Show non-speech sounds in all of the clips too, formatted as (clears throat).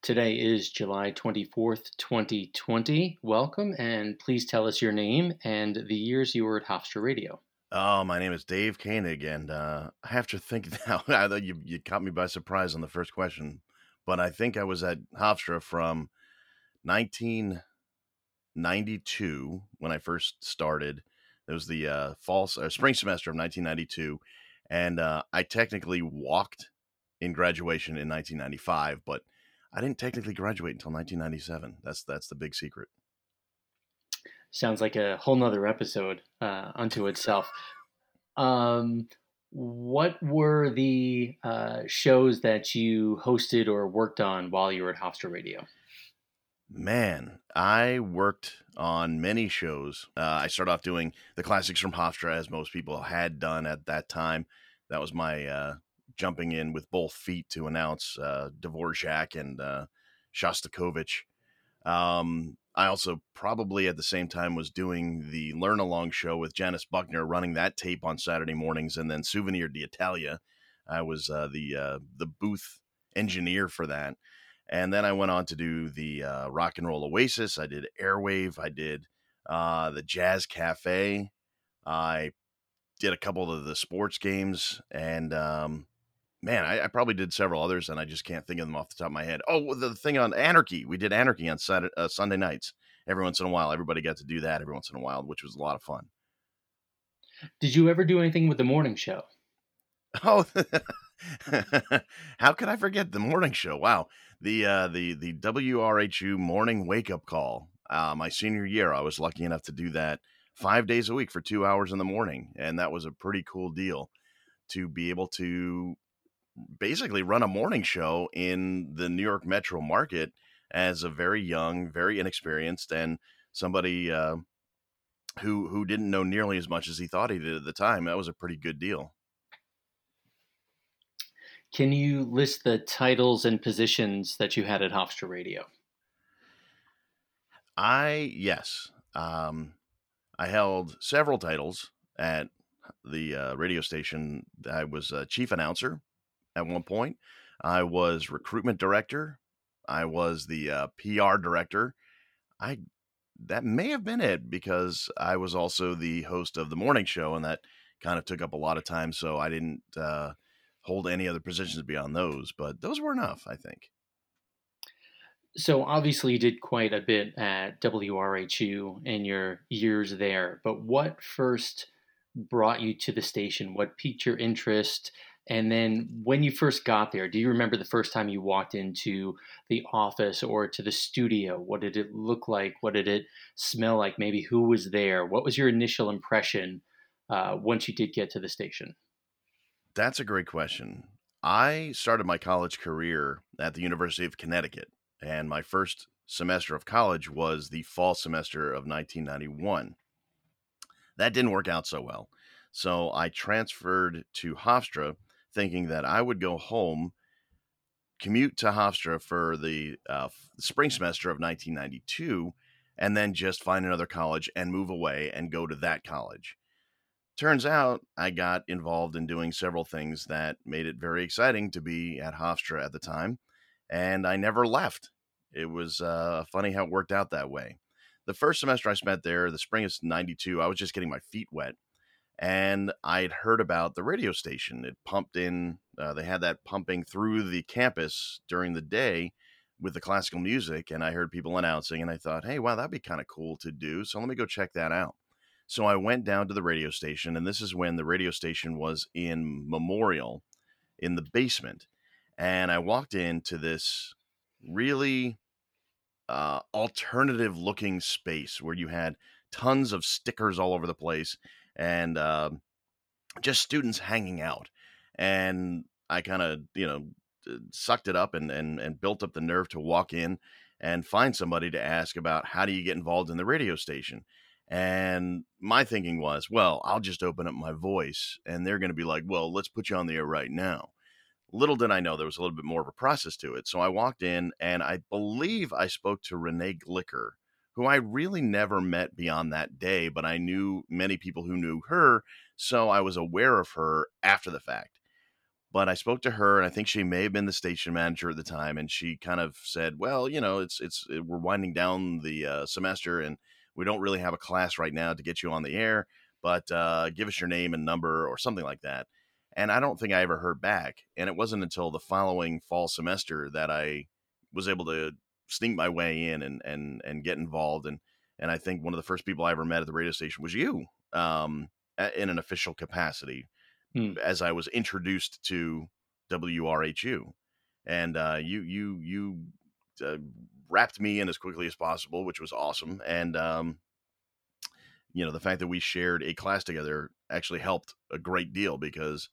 Today is July 24th, 2020. Welcome, and please tell us your name and the years you were at Hofstra Radio. Oh, my name is Dave Koenig, and uh, I have to think (laughs) now. I thought you, you caught me by surprise on the first question, but I think I was at Hofstra from 1992 when I first started. It was the uh, fall, uh, spring semester of 1992, and uh, I technically walked in graduation in 1995, but I didn't technically graduate until 1997. That's that's the big secret. Sounds like a whole nother episode uh, unto itself. Um, what were the uh, shows that you hosted or worked on while you were at Hofstra Radio? Man, I worked on many shows. Uh, I started off doing the classics from Hofstra, as most people had done at that time. That was my uh, jumping in with both feet to announce uh, Dvorak and uh, Shostakovich. Um, I also probably at the same time was doing the Learn Along show with Janice Buckner, running that tape on Saturday mornings, and then Souvenir d'Italia. I was uh, the uh, the booth engineer for that, and then I went on to do the uh, Rock and Roll Oasis. I did Airwave. I did uh, the Jazz Cafe. I did a couple of the sports games, and um, man, I, I, probably did several others, and I just can't think of them off the top of my head. Oh, the thing on Anarchy, we did Anarchy on Saturday, uh, Sunday nights. Every once in a while, everybody got to do that every once in a while, which was a lot of fun. Did you ever do anything with the morning show? (laughs) Oh, (laughs) how could I forget the morning show? Wow, the uh, the the WRHU morning wake up call. Uh, my senior year, I was lucky enough to do that five days a week for two hours in the morning, and that was a pretty cool deal to be able to basically run a morning show in the New York metro market as a very young, very inexperienced, and somebody uh, who who didn't know nearly as much as he thought he did at the time. That was a pretty good deal. Can you list the titles and positions that you had at Hofstra Radio? I yes, um, I held several titles at the uh, radio station. I was a chief announcer at one point. I was recruitment director. I was the uh, PR director. I that may have been it because I was also the host of the morning show, and that kind of took up a lot of time. So I didn't uh, hold any other positions beyond those, but those were enough, I think. So obviously, you did quite a bit at WRHU in your years there. But what first brought you to the station? What piqued your interest? And then when you first got there, do you remember the first time you walked into the office or to the studio? What did it look like? What did it smell like? Maybe who was there? What was your initial impression uh, once you did get to the station? That's a great question. I started my college career at the University of Connecticut, and my first semester of college was the fall semester of 1991. That didn't work out so well. So I transferred to Hofstra thinking that I would go home, commute to Hofstra for the uh, spring semester of 1992, and then just find another college and move away and go to that college. Turns out I got involved in doing several things that made it very exciting to be at Hofstra at the time, and I never left. It was uh, funny how it worked out that way. The first semester I spent there, the spring of 92, I was just getting my feet wet and I'd heard about the radio station. It pumped in, uh, they had that pumping through the campus during the day with the classical music, and I heard people announcing, and I thought, hey, wow, that'd be kind of cool to do. So let me go check that out. So I went down to the radio station, and this is when the radio station was in Memorial in the basement. And I walked into this really uh, alternative looking space where you had tons of stickers all over the place and uh, just students hanging out. And I kind of, you know, sucked it up and, and, and built up the nerve to walk in and find somebody to ask about how do you get involved in the radio station. And my thinking was, well, I'll just open up my voice and they're going to be like, well, let's put you on the air right now. Little did I know there was a little bit more of a process to it. So I walked in and I believe I spoke to Renee Glicker, who I really never met beyond that day, but I knew many people who knew her, so I was aware of her after the fact. but I spoke to her, and I think she may have been the station manager at the time, and she kind of said, "Well, you know, it's it's it, we're winding down the uh, semester, and we don't really have a class right now to get you on the air, but uh, give us your name and number or something like that." And I don't think I ever heard back, and it wasn't until the following fall semester that I was able to sneak my way in and and and get involved, and and I think one of the first people I ever met at the radio station was you, um, in an official capacity hmm. as I was introduced to WRHU, and uh, you you you uh, wrapped me in as quickly as possible, which was awesome. And um, you know, the fact that we shared a class together actually helped a great deal because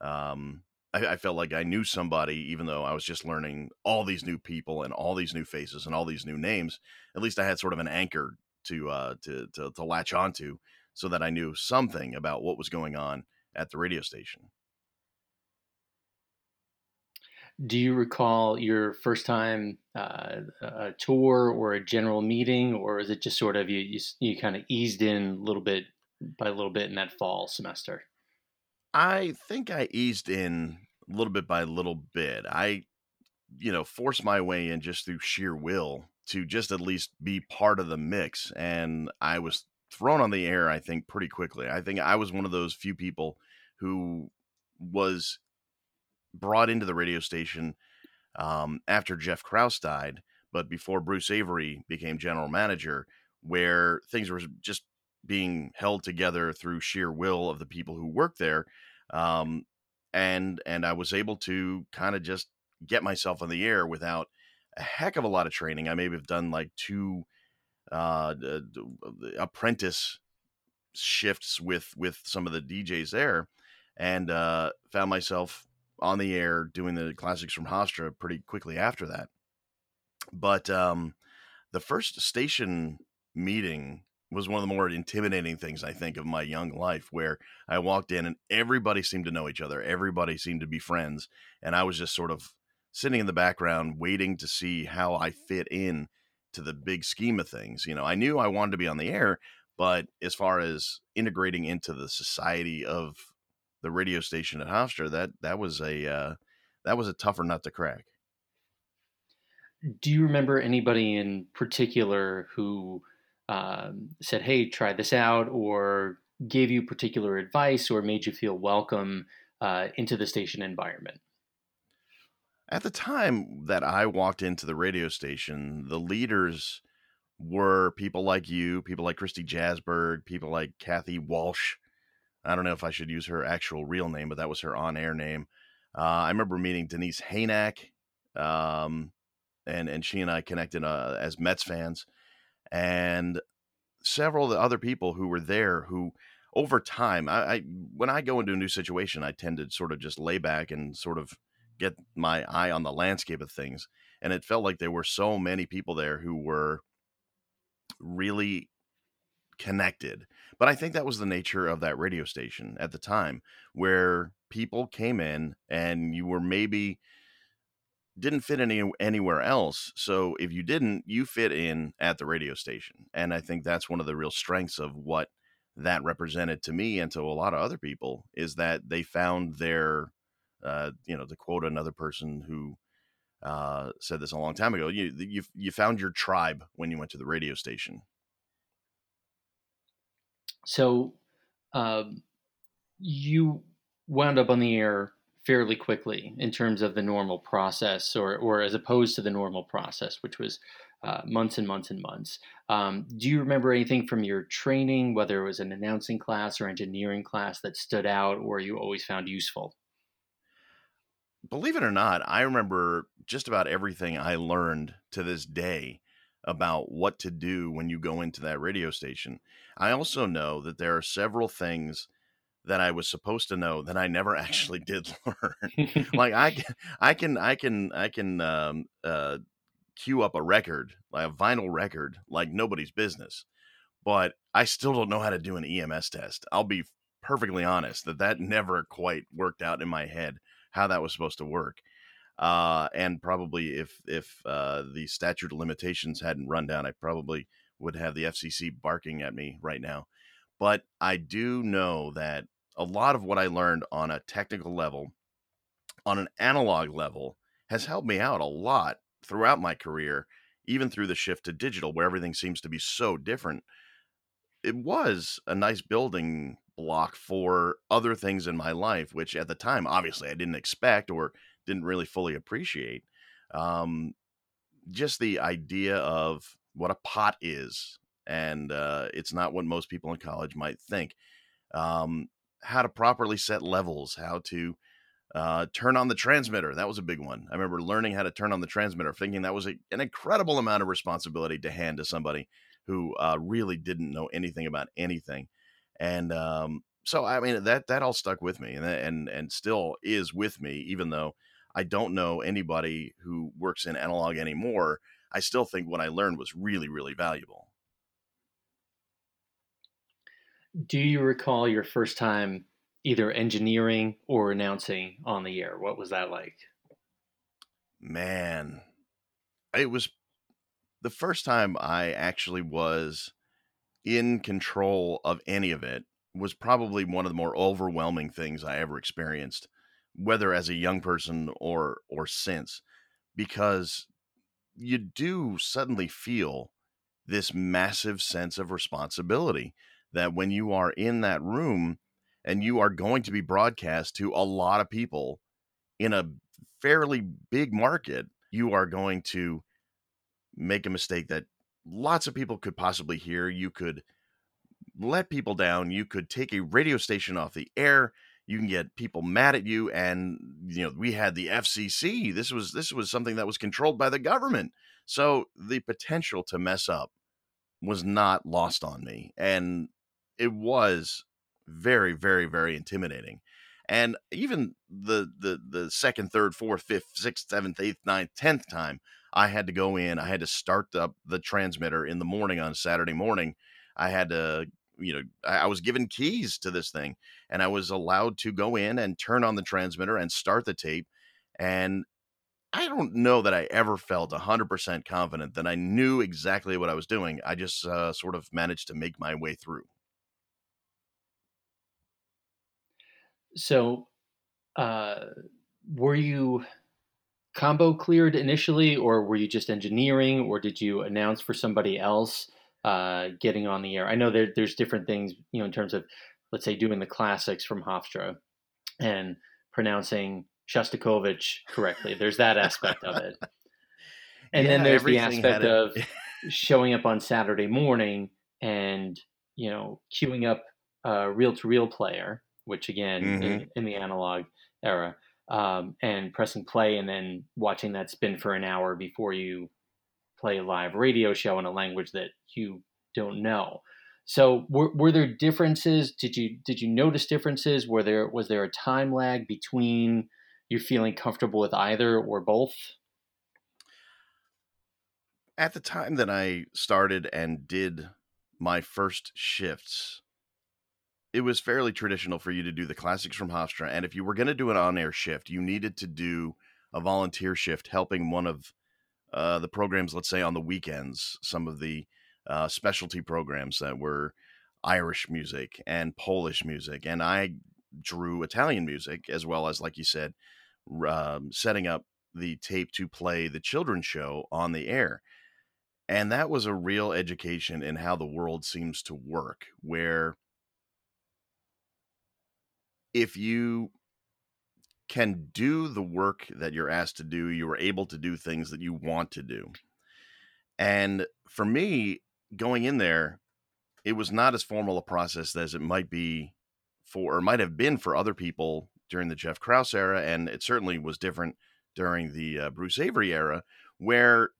um, I, I, felt like I knew somebody, even though I was just learning all these new people and all these new faces and all these new names. At least I had sort of an anchor to uh, to, to to latch onto, so that I knew something about what was going on at the radio station. Do you recall your first time uh, a tour or a general meeting, or is it just sort of you you, you kind of eased in a little bit by a little bit in that fall semester? I think I eased in a little bit by little bit. I, you know, forced my way in just through sheer will to just at least be part of the mix, and I was thrown on the air, I think, pretty quickly. I think I was one of those few people who was brought into the radio station um, after Jeff Krause died, but before Bruce Avery became general manager, where things were just being held together through sheer will of the people who work there. Um, and and I was able to kind of just get myself on the air without a heck of a lot of training. I maybe have done like two uh, apprentice shifts with with some of the DJs there, and uh, found myself on the air doing the classics from Hofstra pretty quickly after that. But um, the first station meeting was one of the more intimidating things I think of my young life, where I walked in and everybody seemed to know each other, everybody seemed to be friends, and I was just sort of sitting in the background waiting to see how I fit in to the big scheme of things. You know, I knew I wanted to be on the air, but as far as integrating into the society of the radio station at Hofstra, that that was a uh, that was a tougher nut to crack. Do you remember anybody in particular who um, said, "Hey, try this out," or gave you particular advice, or made you feel welcome uh, into the station environment? At the time that I walked into the radio station, the leaders were people like you, people like Christy Jasberg, people like Kathy Walsh. I don't know if I should use her actual real name, but that was her on air name. Uh, I remember meeting Denise Haynack, um, and and she and I connected uh, as Mets fans, and several of the other people who were there who over time I, I when I go into a new situation I tend to sort of just lay back and sort of get my eye on the landscape of things. And it felt like there were so many people there who were really connected. But I think that was the nature of that radio station at the time, where people came in and you were maybe didn't fit any anywhere else. So if you didn't, you fit in at the radio station. And I think that's one of the real strengths of what that represented to me and to a lot of other people is that they found their uh, you know, to quote another person who uh, said this a long time ago, you you you found your tribe when you went to the radio station. So, um, you wound up on the air fairly quickly in terms of the normal process, or or as opposed to the normal process, which was uh, months and months and months. Um, do you remember anything from your training, whether it was an announcing class or engineering class, that stood out, or you always found useful? believe it or not, I remember just about everything I learned to this day about what to do when you go into that radio station. I also know that there are several things that I was supposed to know that I never (laughs) actually did (laughs) learn. (laughs) like I can, I can, I can, I can um, uh, cue up a record, like a vinyl record, like nobody's business. But I still don't know how to do an EMS test. I'll be perfectly honest that that never quite worked out in my head how that was supposed to work. Uh, and probably if if uh, the statute of limitations hadn't run down, I probably would have the FCC barking at me right now. But I do know that a lot of what I learned on a technical level on an analog level has helped me out a lot throughout my career, even through the shift to digital, where everything seems to be so different. It was a nice building block for other things in my life, which at the time, obviously, I didn't expect or didn't really fully appreciate. Um, just the idea of what a pot is, and uh, it's not what most people in college might think. Um, how to properly set levels, how to uh, turn on the transmitter. That was a big one. I remember learning how to turn on the transmitter, thinking that was a, an incredible amount of responsibility to hand to somebody who uh, really didn't know anything about anything. And um, so, I mean, that that all stuck with me, and and and still is with me, even though I don't know anybody who works in analog anymore. I still think what I learned was really, really valuable. Do you recall your first time either engineering or announcing on the air? What was that like? Man, it was the first time I actually was in control of any of it was probably one of the more overwhelming things I ever experienced, whether as a young person or or since, because you do suddenly feel this massive sense of responsibility that when you are in that room and you are going to be broadcast to a lot of people in a fairly big market, you are going to make a mistake that lots of people could possibly hear. You could let people down. You could take a radio station off the air. You can get people mad at you, and you know we had the FCC. This was this was something that was controlled by the government. So the potential to mess up was not lost on me, and it was very, very, very intimidating. And even the the the second, third, fourth, fifth, sixth, seventh, eighth, ninth, tenth time, I had to go in. I had to start up the transmitter in the morning on Saturday morning. I had to, you know, I was given keys to this thing, and I was allowed to go in and turn on the transmitter and start the tape. And I don't know that I ever felt 100% confident that I knew exactly what I was doing. I just uh, sort of managed to make my way through. So, uh, were you combo cleared initially, or were you just engineering, or did you announce for somebody else uh, getting on the air? I know there, there's different things, you know, in terms of, let's say, doing the classics from Hofstra and pronouncing Shostakovich correctly. There's that aspect of it. (laughs) And yeah, then there's the aspect of (laughs) showing up on Saturday morning and, you know, cueing up a reel to reel player which again mm-hmm. in, in, the analog era, um, and pressing play and then watching that spin for an hour before you play a live radio show in a language that you don't know. So were, were there differences? Did you did you notice differences? Were there was there a time lag between you feeling comfortable with either or both? At the time that I started and did my first shifts, it was fairly traditional for you to do the classics from Hofstra. And if you were going to do an on air shift, you needed to do a volunteer shift helping one of uh, the programs, let's say on the weekends, some of the uh, specialty programs that were Irish music and Polish music. And I drew Italian music as well as, like you said, um, setting up the tape to play the children's show on the air. And that was a real education in how the world seems to work, where if you can do the work that you're asked to do, you are able to do things that you want to do. And for me, going in there, it was not as formal a process as it might be for, or might have been for other people during the Jeff Krause era. And it certainly was different during the uh, Bruce Avery era, where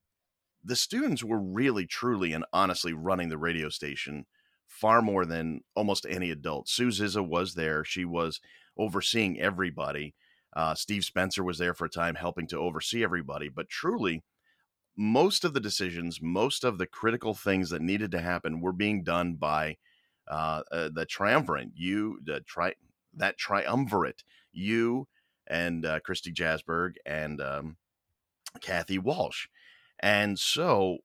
the students were really, truly, and honestly running the radio station far more than almost any adult. Sue Zizza was there. She was overseeing everybody. Uh, Steve Spencer was there for a time helping to oversee everybody. But truly, most of the decisions, most of the critical things that needed to happen were being done by uh, uh, the triumvirate. You, the tri- that triumvirate, you and uh, Christy Jasberg and um, Kathy Walsh. And so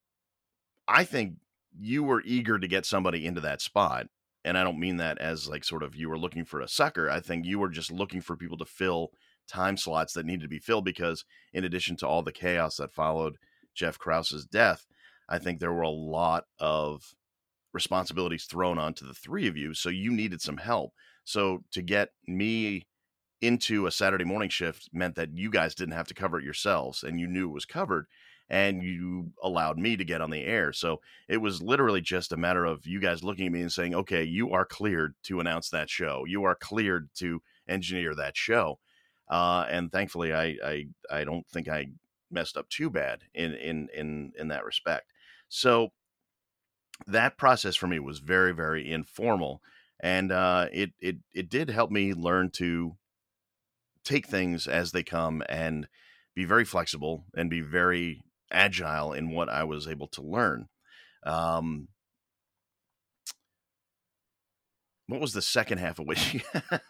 I think you were eager to get somebody into that spot and i don't mean that as like sort of you were looking for a sucker i think you were just looking for people to fill time slots that needed to be filled because, in addition to all the chaos that followed Jeff Krause's death, I think there were a lot of responsibilities thrown onto the three of you. So you needed some help. So to get me into a Saturday morning shift meant that you guys didn't have to cover it yourselves and you knew it was covered and you allowed me to get on the air. So it was literally just a matter of you guys looking at me and saying, okay, you are cleared to announce that show. You are cleared to engineer that show. Uh, and thankfully, I, I, I don't think I messed up too bad in, in, in, in that respect. So that process for me was very, very informal. And uh, it, it, it did help me learn to take things as they come and be very flexible and be very agile in what I was able to learn. Um, what was the second half of which? (laughs)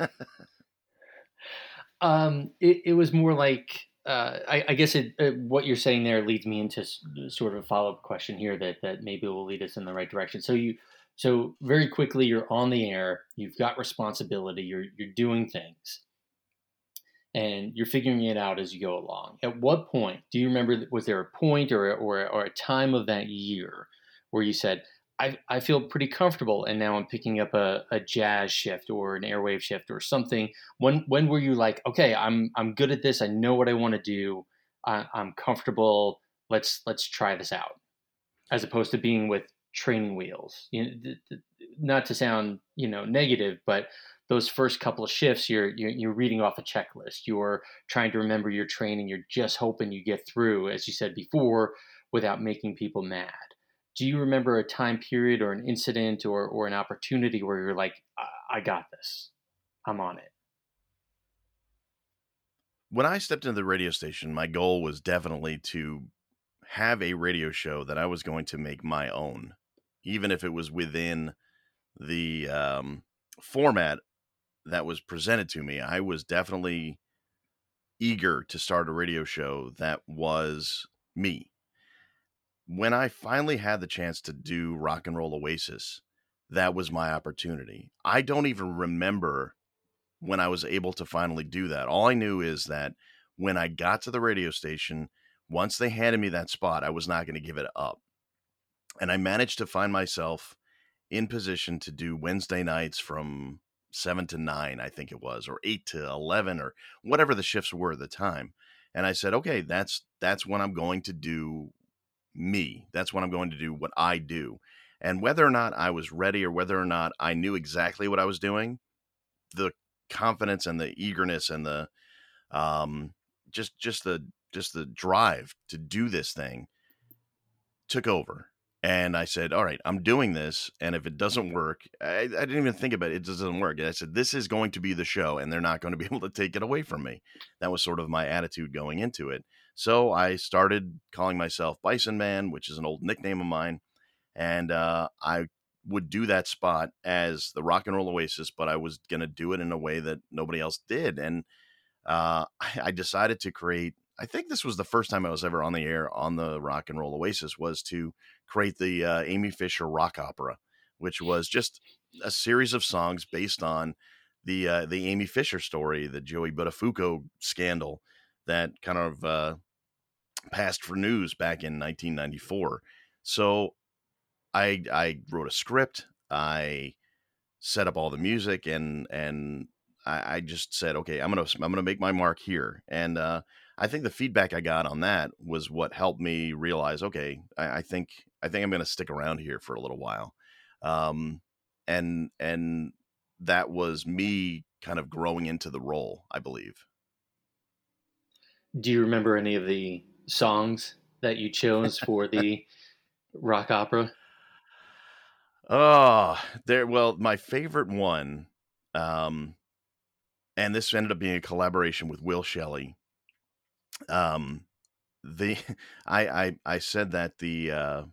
um, it, it was more like uh, I, I, guess it, uh, what you're saying there leads me into sort of a follow up question here that that maybe will lead us in the right direction. So you, so very quickly you're on the air, you've got responsibility, you're you're doing things, and you're figuring it out as you go along. At what point do you remember? Was there a point or or, or a time of that year where you said, I, I feel pretty comfortable, and now I'm picking up a, a jazz shift or an airwave shift or something. When when were you like, okay, I'm I'm good at this. I know what I want to do. I, I'm comfortable. Let's let's try this out, as opposed to being with training wheels. You know, not to sound you know negative, but those first couple of shifts, you're, you're, you're reading off a checklist. You're trying to remember your training. You're just hoping you get through, as you said before, without making people mad. Do you remember a time period or an incident or or an opportunity where you're like, I, I got this, I'm on it? When I stepped into the radio station, my goal was definitely to have a radio show that I was going to make my own, even if it was within the um, format that was presented to me, I was definitely eager to start a radio show that was me. When I finally had the chance to do Rock and Roll Oasis, that was my opportunity. I don't even remember when I was able to finally do that. All I knew is that when I got to the radio station, once they handed me that spot, I was not going to give it up. And I managed to find myself in position to do Wednesday nights from seven to nine, I think it was, or eight to eleven, or whatever the shifts were at the time. And I said, okay, that's that's when I'm going to do me. That's when I'm going to do what I do. And whether or not I was ready or whether or not I knew exactly what I was doing, the confidence and the eagerness and the um just just the just the drive to do this thing took over and I said, "All right, I'm doing this, and if it doesn't work, I, I, didn't even think about it. It doesn't work." And I said, "This is going to be the show, and they're not going to be (laughs) able to take it away from me." That was sort of my attitude going into it. So I started calling myself Bison Man, which is an old nickname of mine, and uh, I would do that spot as the Rock and Roll Oasis, but I was going to do it in a way that nobody else did, and uh, (laughs) I decided to create I think this was the first time I was ever on the air on the Rock and Roll Oasis was to create the uh, Amy Fisher rock opera, which was just a series of songs based on the uh, the Amy Fisher story, the Joey Buttafuoco scandal that kind of uh, passed for news back in 1994. So I I wrote a script, I set up all the music, and and I, I just said, okay, I'm gonna I'm gonna make my mark here, and uh, I think the feedback I got on that was what helped me realize, okay, I, I think I think I'm going to stick around here for a little while, um, and and that was me kind of growing into the role, I believe. Do you remember any of the songs that you chose for the rock opera? Oh, there. Well, my favorite one, um, and this ended up being a collaboration with Will Shelley, um the (laughs) I, I I said that the uh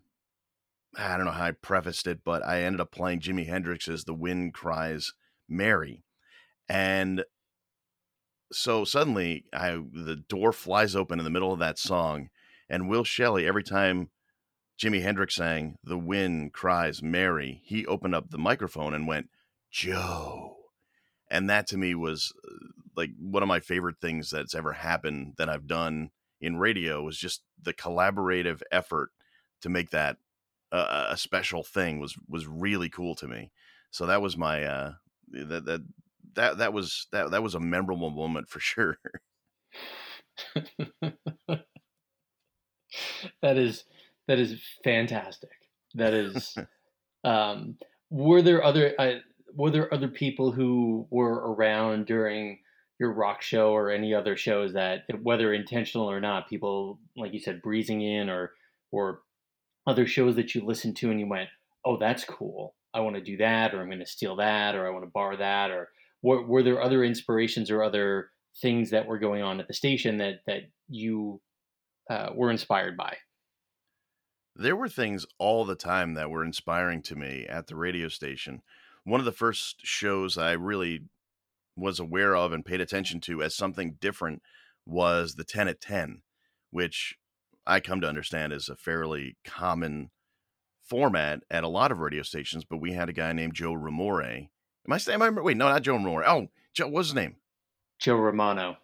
I don't know how I prefaced it, but I ended up playing Jimi Hendrix's The Wind Cries Mary. And so suddenly I the door flies open in the middle of that song and Will Shelley every time Jimi Hendrix sang The Wind Cries Mary, he opened up the microphone and went, "Joe." And that to me was uh, like one of my favorite things that's ever happened that I've done in radio was just the collaborative effort to make that uh, a special thing was was really cool to me. So that was my uh, that that that that was that that was a memorable moment for (laughs) sure. (laughs) that is that is fantastic. That is. (laughs) um, were there other uh, were there other people who were around during your rock show or any other shows that, whether intentional or not, people like you said breezing in or or other shows that you listened to and you went, oh, that's cool. I want to do that, or I'm going to steal that, or I want to borrow that, or were, were there other inspirations or other things that were going on at the station that that you uh, were inspired by? There were things all the time that were inspiring to me at the radio station. One of the first shows I really was aware of and paid attention to as something different was the 10 at 10, which I come to understand is a fairly common format at a lot of radio stations. But we had a guy named Joe Ramore. Am I saying? Wait, no, not Joe Ramore. Oh, Joe, what's his name? Joe Romano.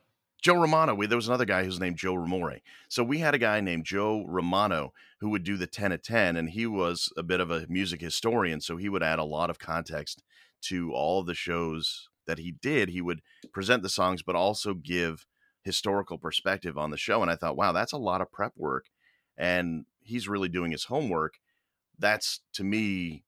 Joe Romano. We, there was another guy who's named Joe Ramore. So we had a guy named Joe Romano who would do the 10 at 10, and he was a bit of a music historian. So he would add a lot of context to all the shows that he did. He would present the songs, but also give historical perspective on the show. And I thought, wow, that's a lot of prep work. And he's really doing his homework. That's to me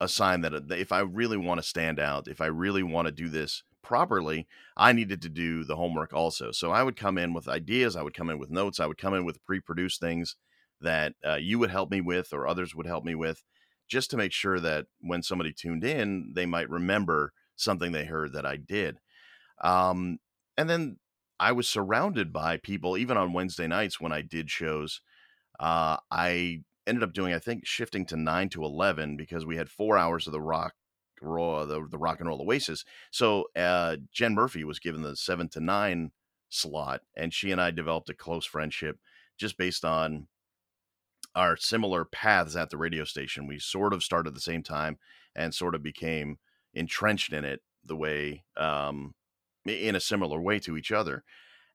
a sign that uh, if I really want to stand out, if I really want to do this properly, I needed to do the homework also. So I would come in with ideas, I would come in with notes, I would come in with pre produced things that uh, you would help me with or others would help me with, just to make sure that when somebody tuned in, they might remember something they heard that I did. Um, and then I was surrounded by people, even on Wednesday nights when I did shows. Uh, I ended up doing, I think, shifting to nine to eleven because we had four hours of the rock, raw, the, the rock and roll Oasis. So uh, Jen Murphy was given the seven to nine slot, and she and I developed a close friendship just based on our similar paths at the radio station. We sort of started at the same time and sort of became entrenched in it the way um, in a similar way to each other.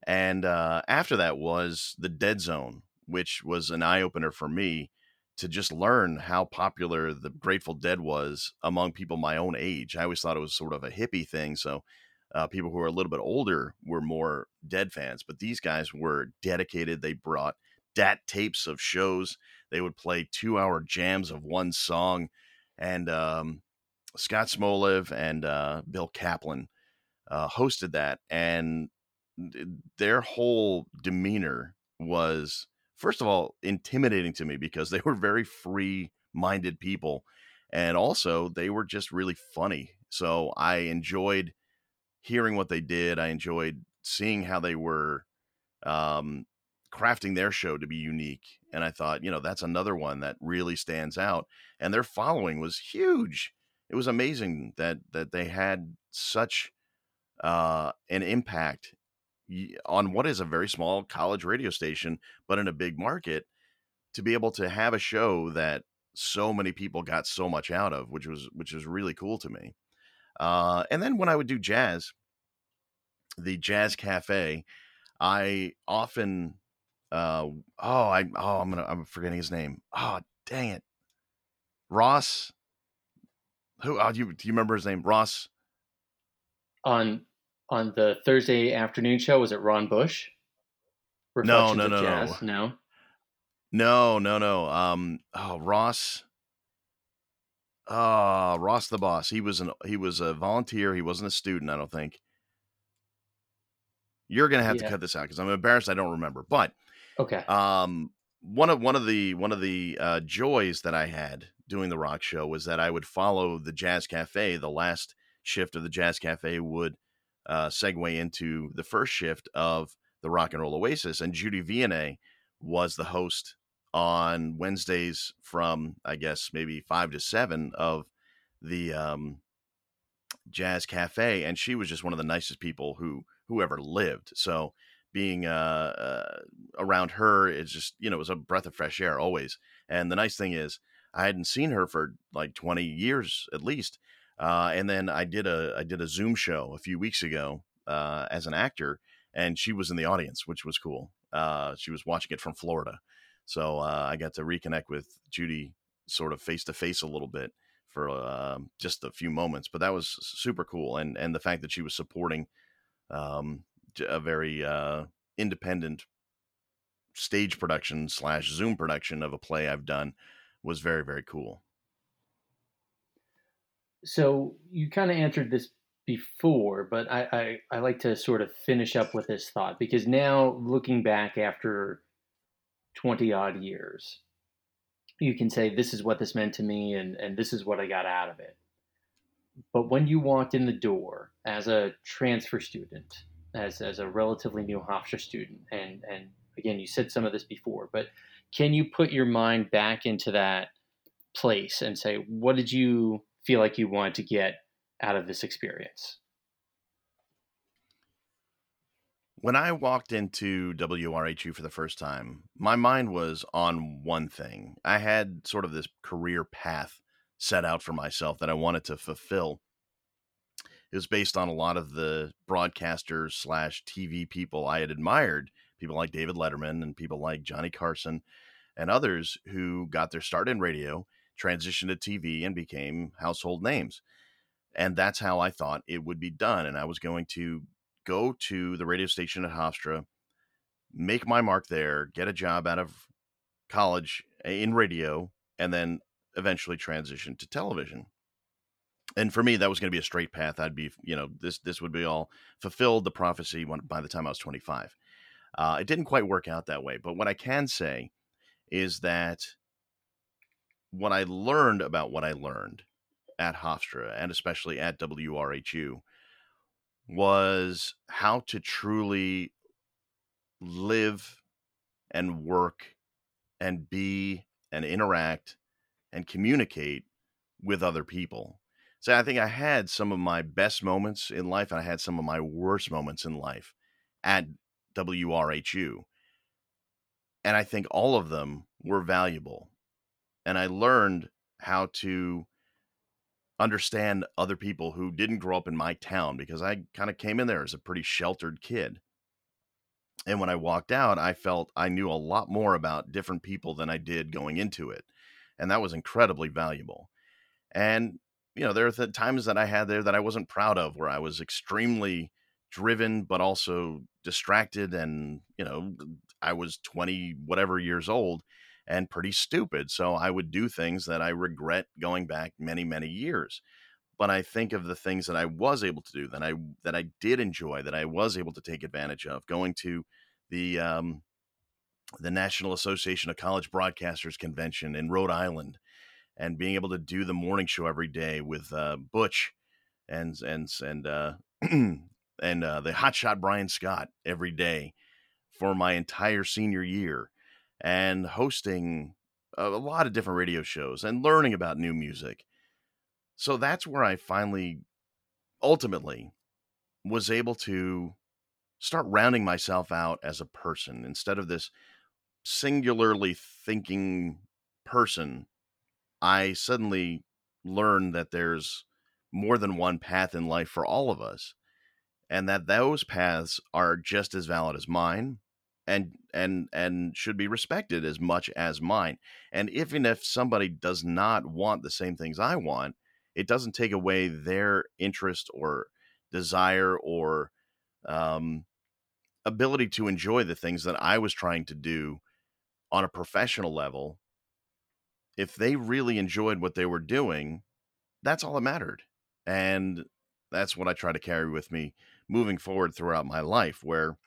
And uh, after that was the Dead Zone, which was an eye opener for me to just learn how popular the Grateful Dead was among people my own age. I always thought it was sort of a hippie thing. So uh, people who are a little bit older were more Dead fans, but these guys were dedicated. They brought DAT tapes of shows. They would play two hour jams of one song. And um, Scott Smolev and uh, Bill Kaplan uh, hosted that, and their whole demeanor was, first of all, intimidating to me because they were very free minded people. And also, they were just really funny. So I enjoyed hearing what they did. I enjoyed seeing how they were um, crafting their show to be unique. And I thought, you know, that's another one that really stands out. And their following was huge. It was amazing that that they had such uh, an impact on what is a very small college radio station, but in a big market, to be able to have a show that so many people got so much out of, which was which was really cool to me. Uh, and then when I would do jazz, the Jazz Cafe, I often uh, oh I oh I'm gonna I'm forgetting his name. Oh dang it, Ross. Who? Oh, do you do you remember his name? Ross on on the Thursday afternoon show. Was it Ron Bush? no, no, no, no, no, no, no, no. Um, oh, Ross. Ah, uh, Ross the boss. He was an he was a volunteer. He wasn't a student. I don't think. You're gonna have yeah. to cut this out because I'm embarrassed. I don't remember. But okay. Um, one of one of the one of the uh, joys that I had doing the rock show was that I would follow the Jazz Cafe the last shift of the Jazz Cafe would uh, segue into the first shift of the Rock and Roll Oasis. And Judy Vianney was the host on Wednesdays from, I guess, maybe five to seven of the um, Jazz Cafe. And she was just one of the nicest people who who ever lived. So being uh, uh, around her is just, you know, it was a breath of fresh air always. And the nice thing is, I hadn't seen her for like 20 years at least. Uh, and then I did a I did a Zoom show a few weeks ago uh, as an actor, and she was in the audience, which was cool. Uh, she was watching it from Florida, so uh, I got to reconnect with Judy sort of face to face a little bit for uh, just a few moments. But that was super cool, and and the fact that she was supporting um, a very uh, independent stage production slash Zoom production of a play I've done was very very cool. So you kind of answered this before, but I, I, I like to sort of finish up with this thought because now looking back after 20 odd years, you can say this is what this meant to me and, and this is what I got out of it. But when you walked in the door as a transfer student, as, as a relatively new Hofstra student, and, and again, you said some of this before, but can you put your mind back into that place and say, what did you feel like you wanted to get out of this experience? When I walked into WRHU for the first time, my mind was on one thing. I had sort of this career path set out for myself that I wanted to fulfill. It was based on a lot of the broadcasters slash TV people I had admired, people like David Letterman and people like Johnny Carson and others who got their start in radio transitioned to TV and became household names. And that's how I thought it would be done. And I was going to go to the radio station at Hofstra, make my mark there, get a job out of college in radio, and then eventually transition to television. And for me, that was going to be a straight path. I'd be, you know, this this would be all fulfilled the prophecy when, by the time I was 25. Uh, it didn't quite work out that way, but what I can say is that what I learned about what I learned at Hofstra and especially at WRHU was how to truly live and work and be and interact and communicate with other people. So I think I had some of my best moments in life and I had some of my worst moments in life at WRHU. And I think all of them were valuable and I learned how to understand other people who didn't grow up in my town because I kind of came in there as a pretty sheltered kid. And when I walked out, I felt I knew a lot more about different people than I did going into it. And that was incredibly valuable. And, you know, there are the times that I had there that I wasn't proud of, where I was extremely driven, but also distracted. And, you know, I was 20 whatever years old and pretty stupid. So I would do things that I regret going back many, many years. But I think of the things that I was able to do that I that I did enjoy, that I was able to take advantage of, going to the um, the National Association of College Broadcasters convention in Rhode Island, and being able to do the morning show every day with uh, Butch and and and uh, (clears throat) and uh, the hotshot Brian Scott every day for my entire senior year and hosting a lot of different radio shows and learning about new music. So that's where I finally, ultimately, was able to start rounding myself out as a person instead of this singularly thinking person. I suddenly learned that there's more than one path in life for all of us, and that those paths are just as valid as mine and and and should be respected as much as mine. And even if somebody does not want the same things I want, it doesn't take away their interest or desire or um, ability to enjoy the things that I was trying to do on a professional level. If they really enjoyed what they were doing, that's all that mattered. And that's what I try to carry with me moving forward throughout my life, where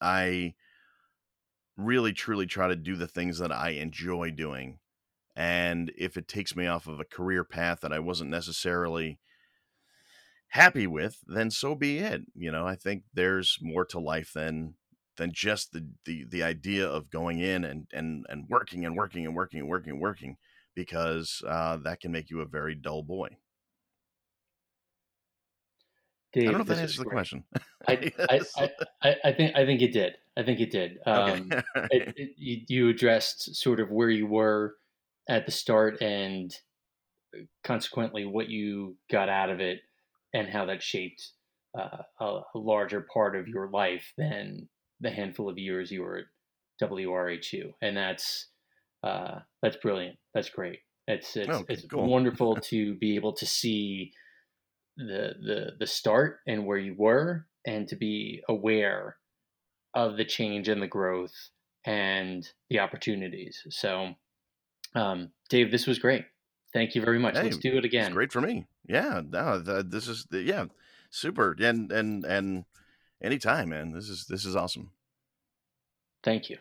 I really truly try to do the things that I enjoy doing. And if it takes me off of a career path that I wasn't necessarily happy with, then so be it. You know, I think there's more to life than than just the the the idea of going in and and and working and working and working and working and working because uh, that can make you a very dull boy. Dave, I don't know if that answers the question. (laughs) I, I, I, I, think I think it did. I think it did. Um, (laughs) okay. it, it, you addressed sort of where you were at the start and uh, consequently what you got out of it and how that shaped uh, a, a larger part of your life than the handful of years you were at WRHU, and that's uh, that's brilliant. That's great. It's it's, Oh, it's cool. wonderful (laughs) to be able to see the the the start and where you were, and to be aware of the change and the growth and the opportunities. So, um, Dave, this was great. Thank you very much. Hey, Let's do it It's again. great for me. Yeah, no, th- this is yeah, super. And and and anytime, man. This is this is awesome. Thank you.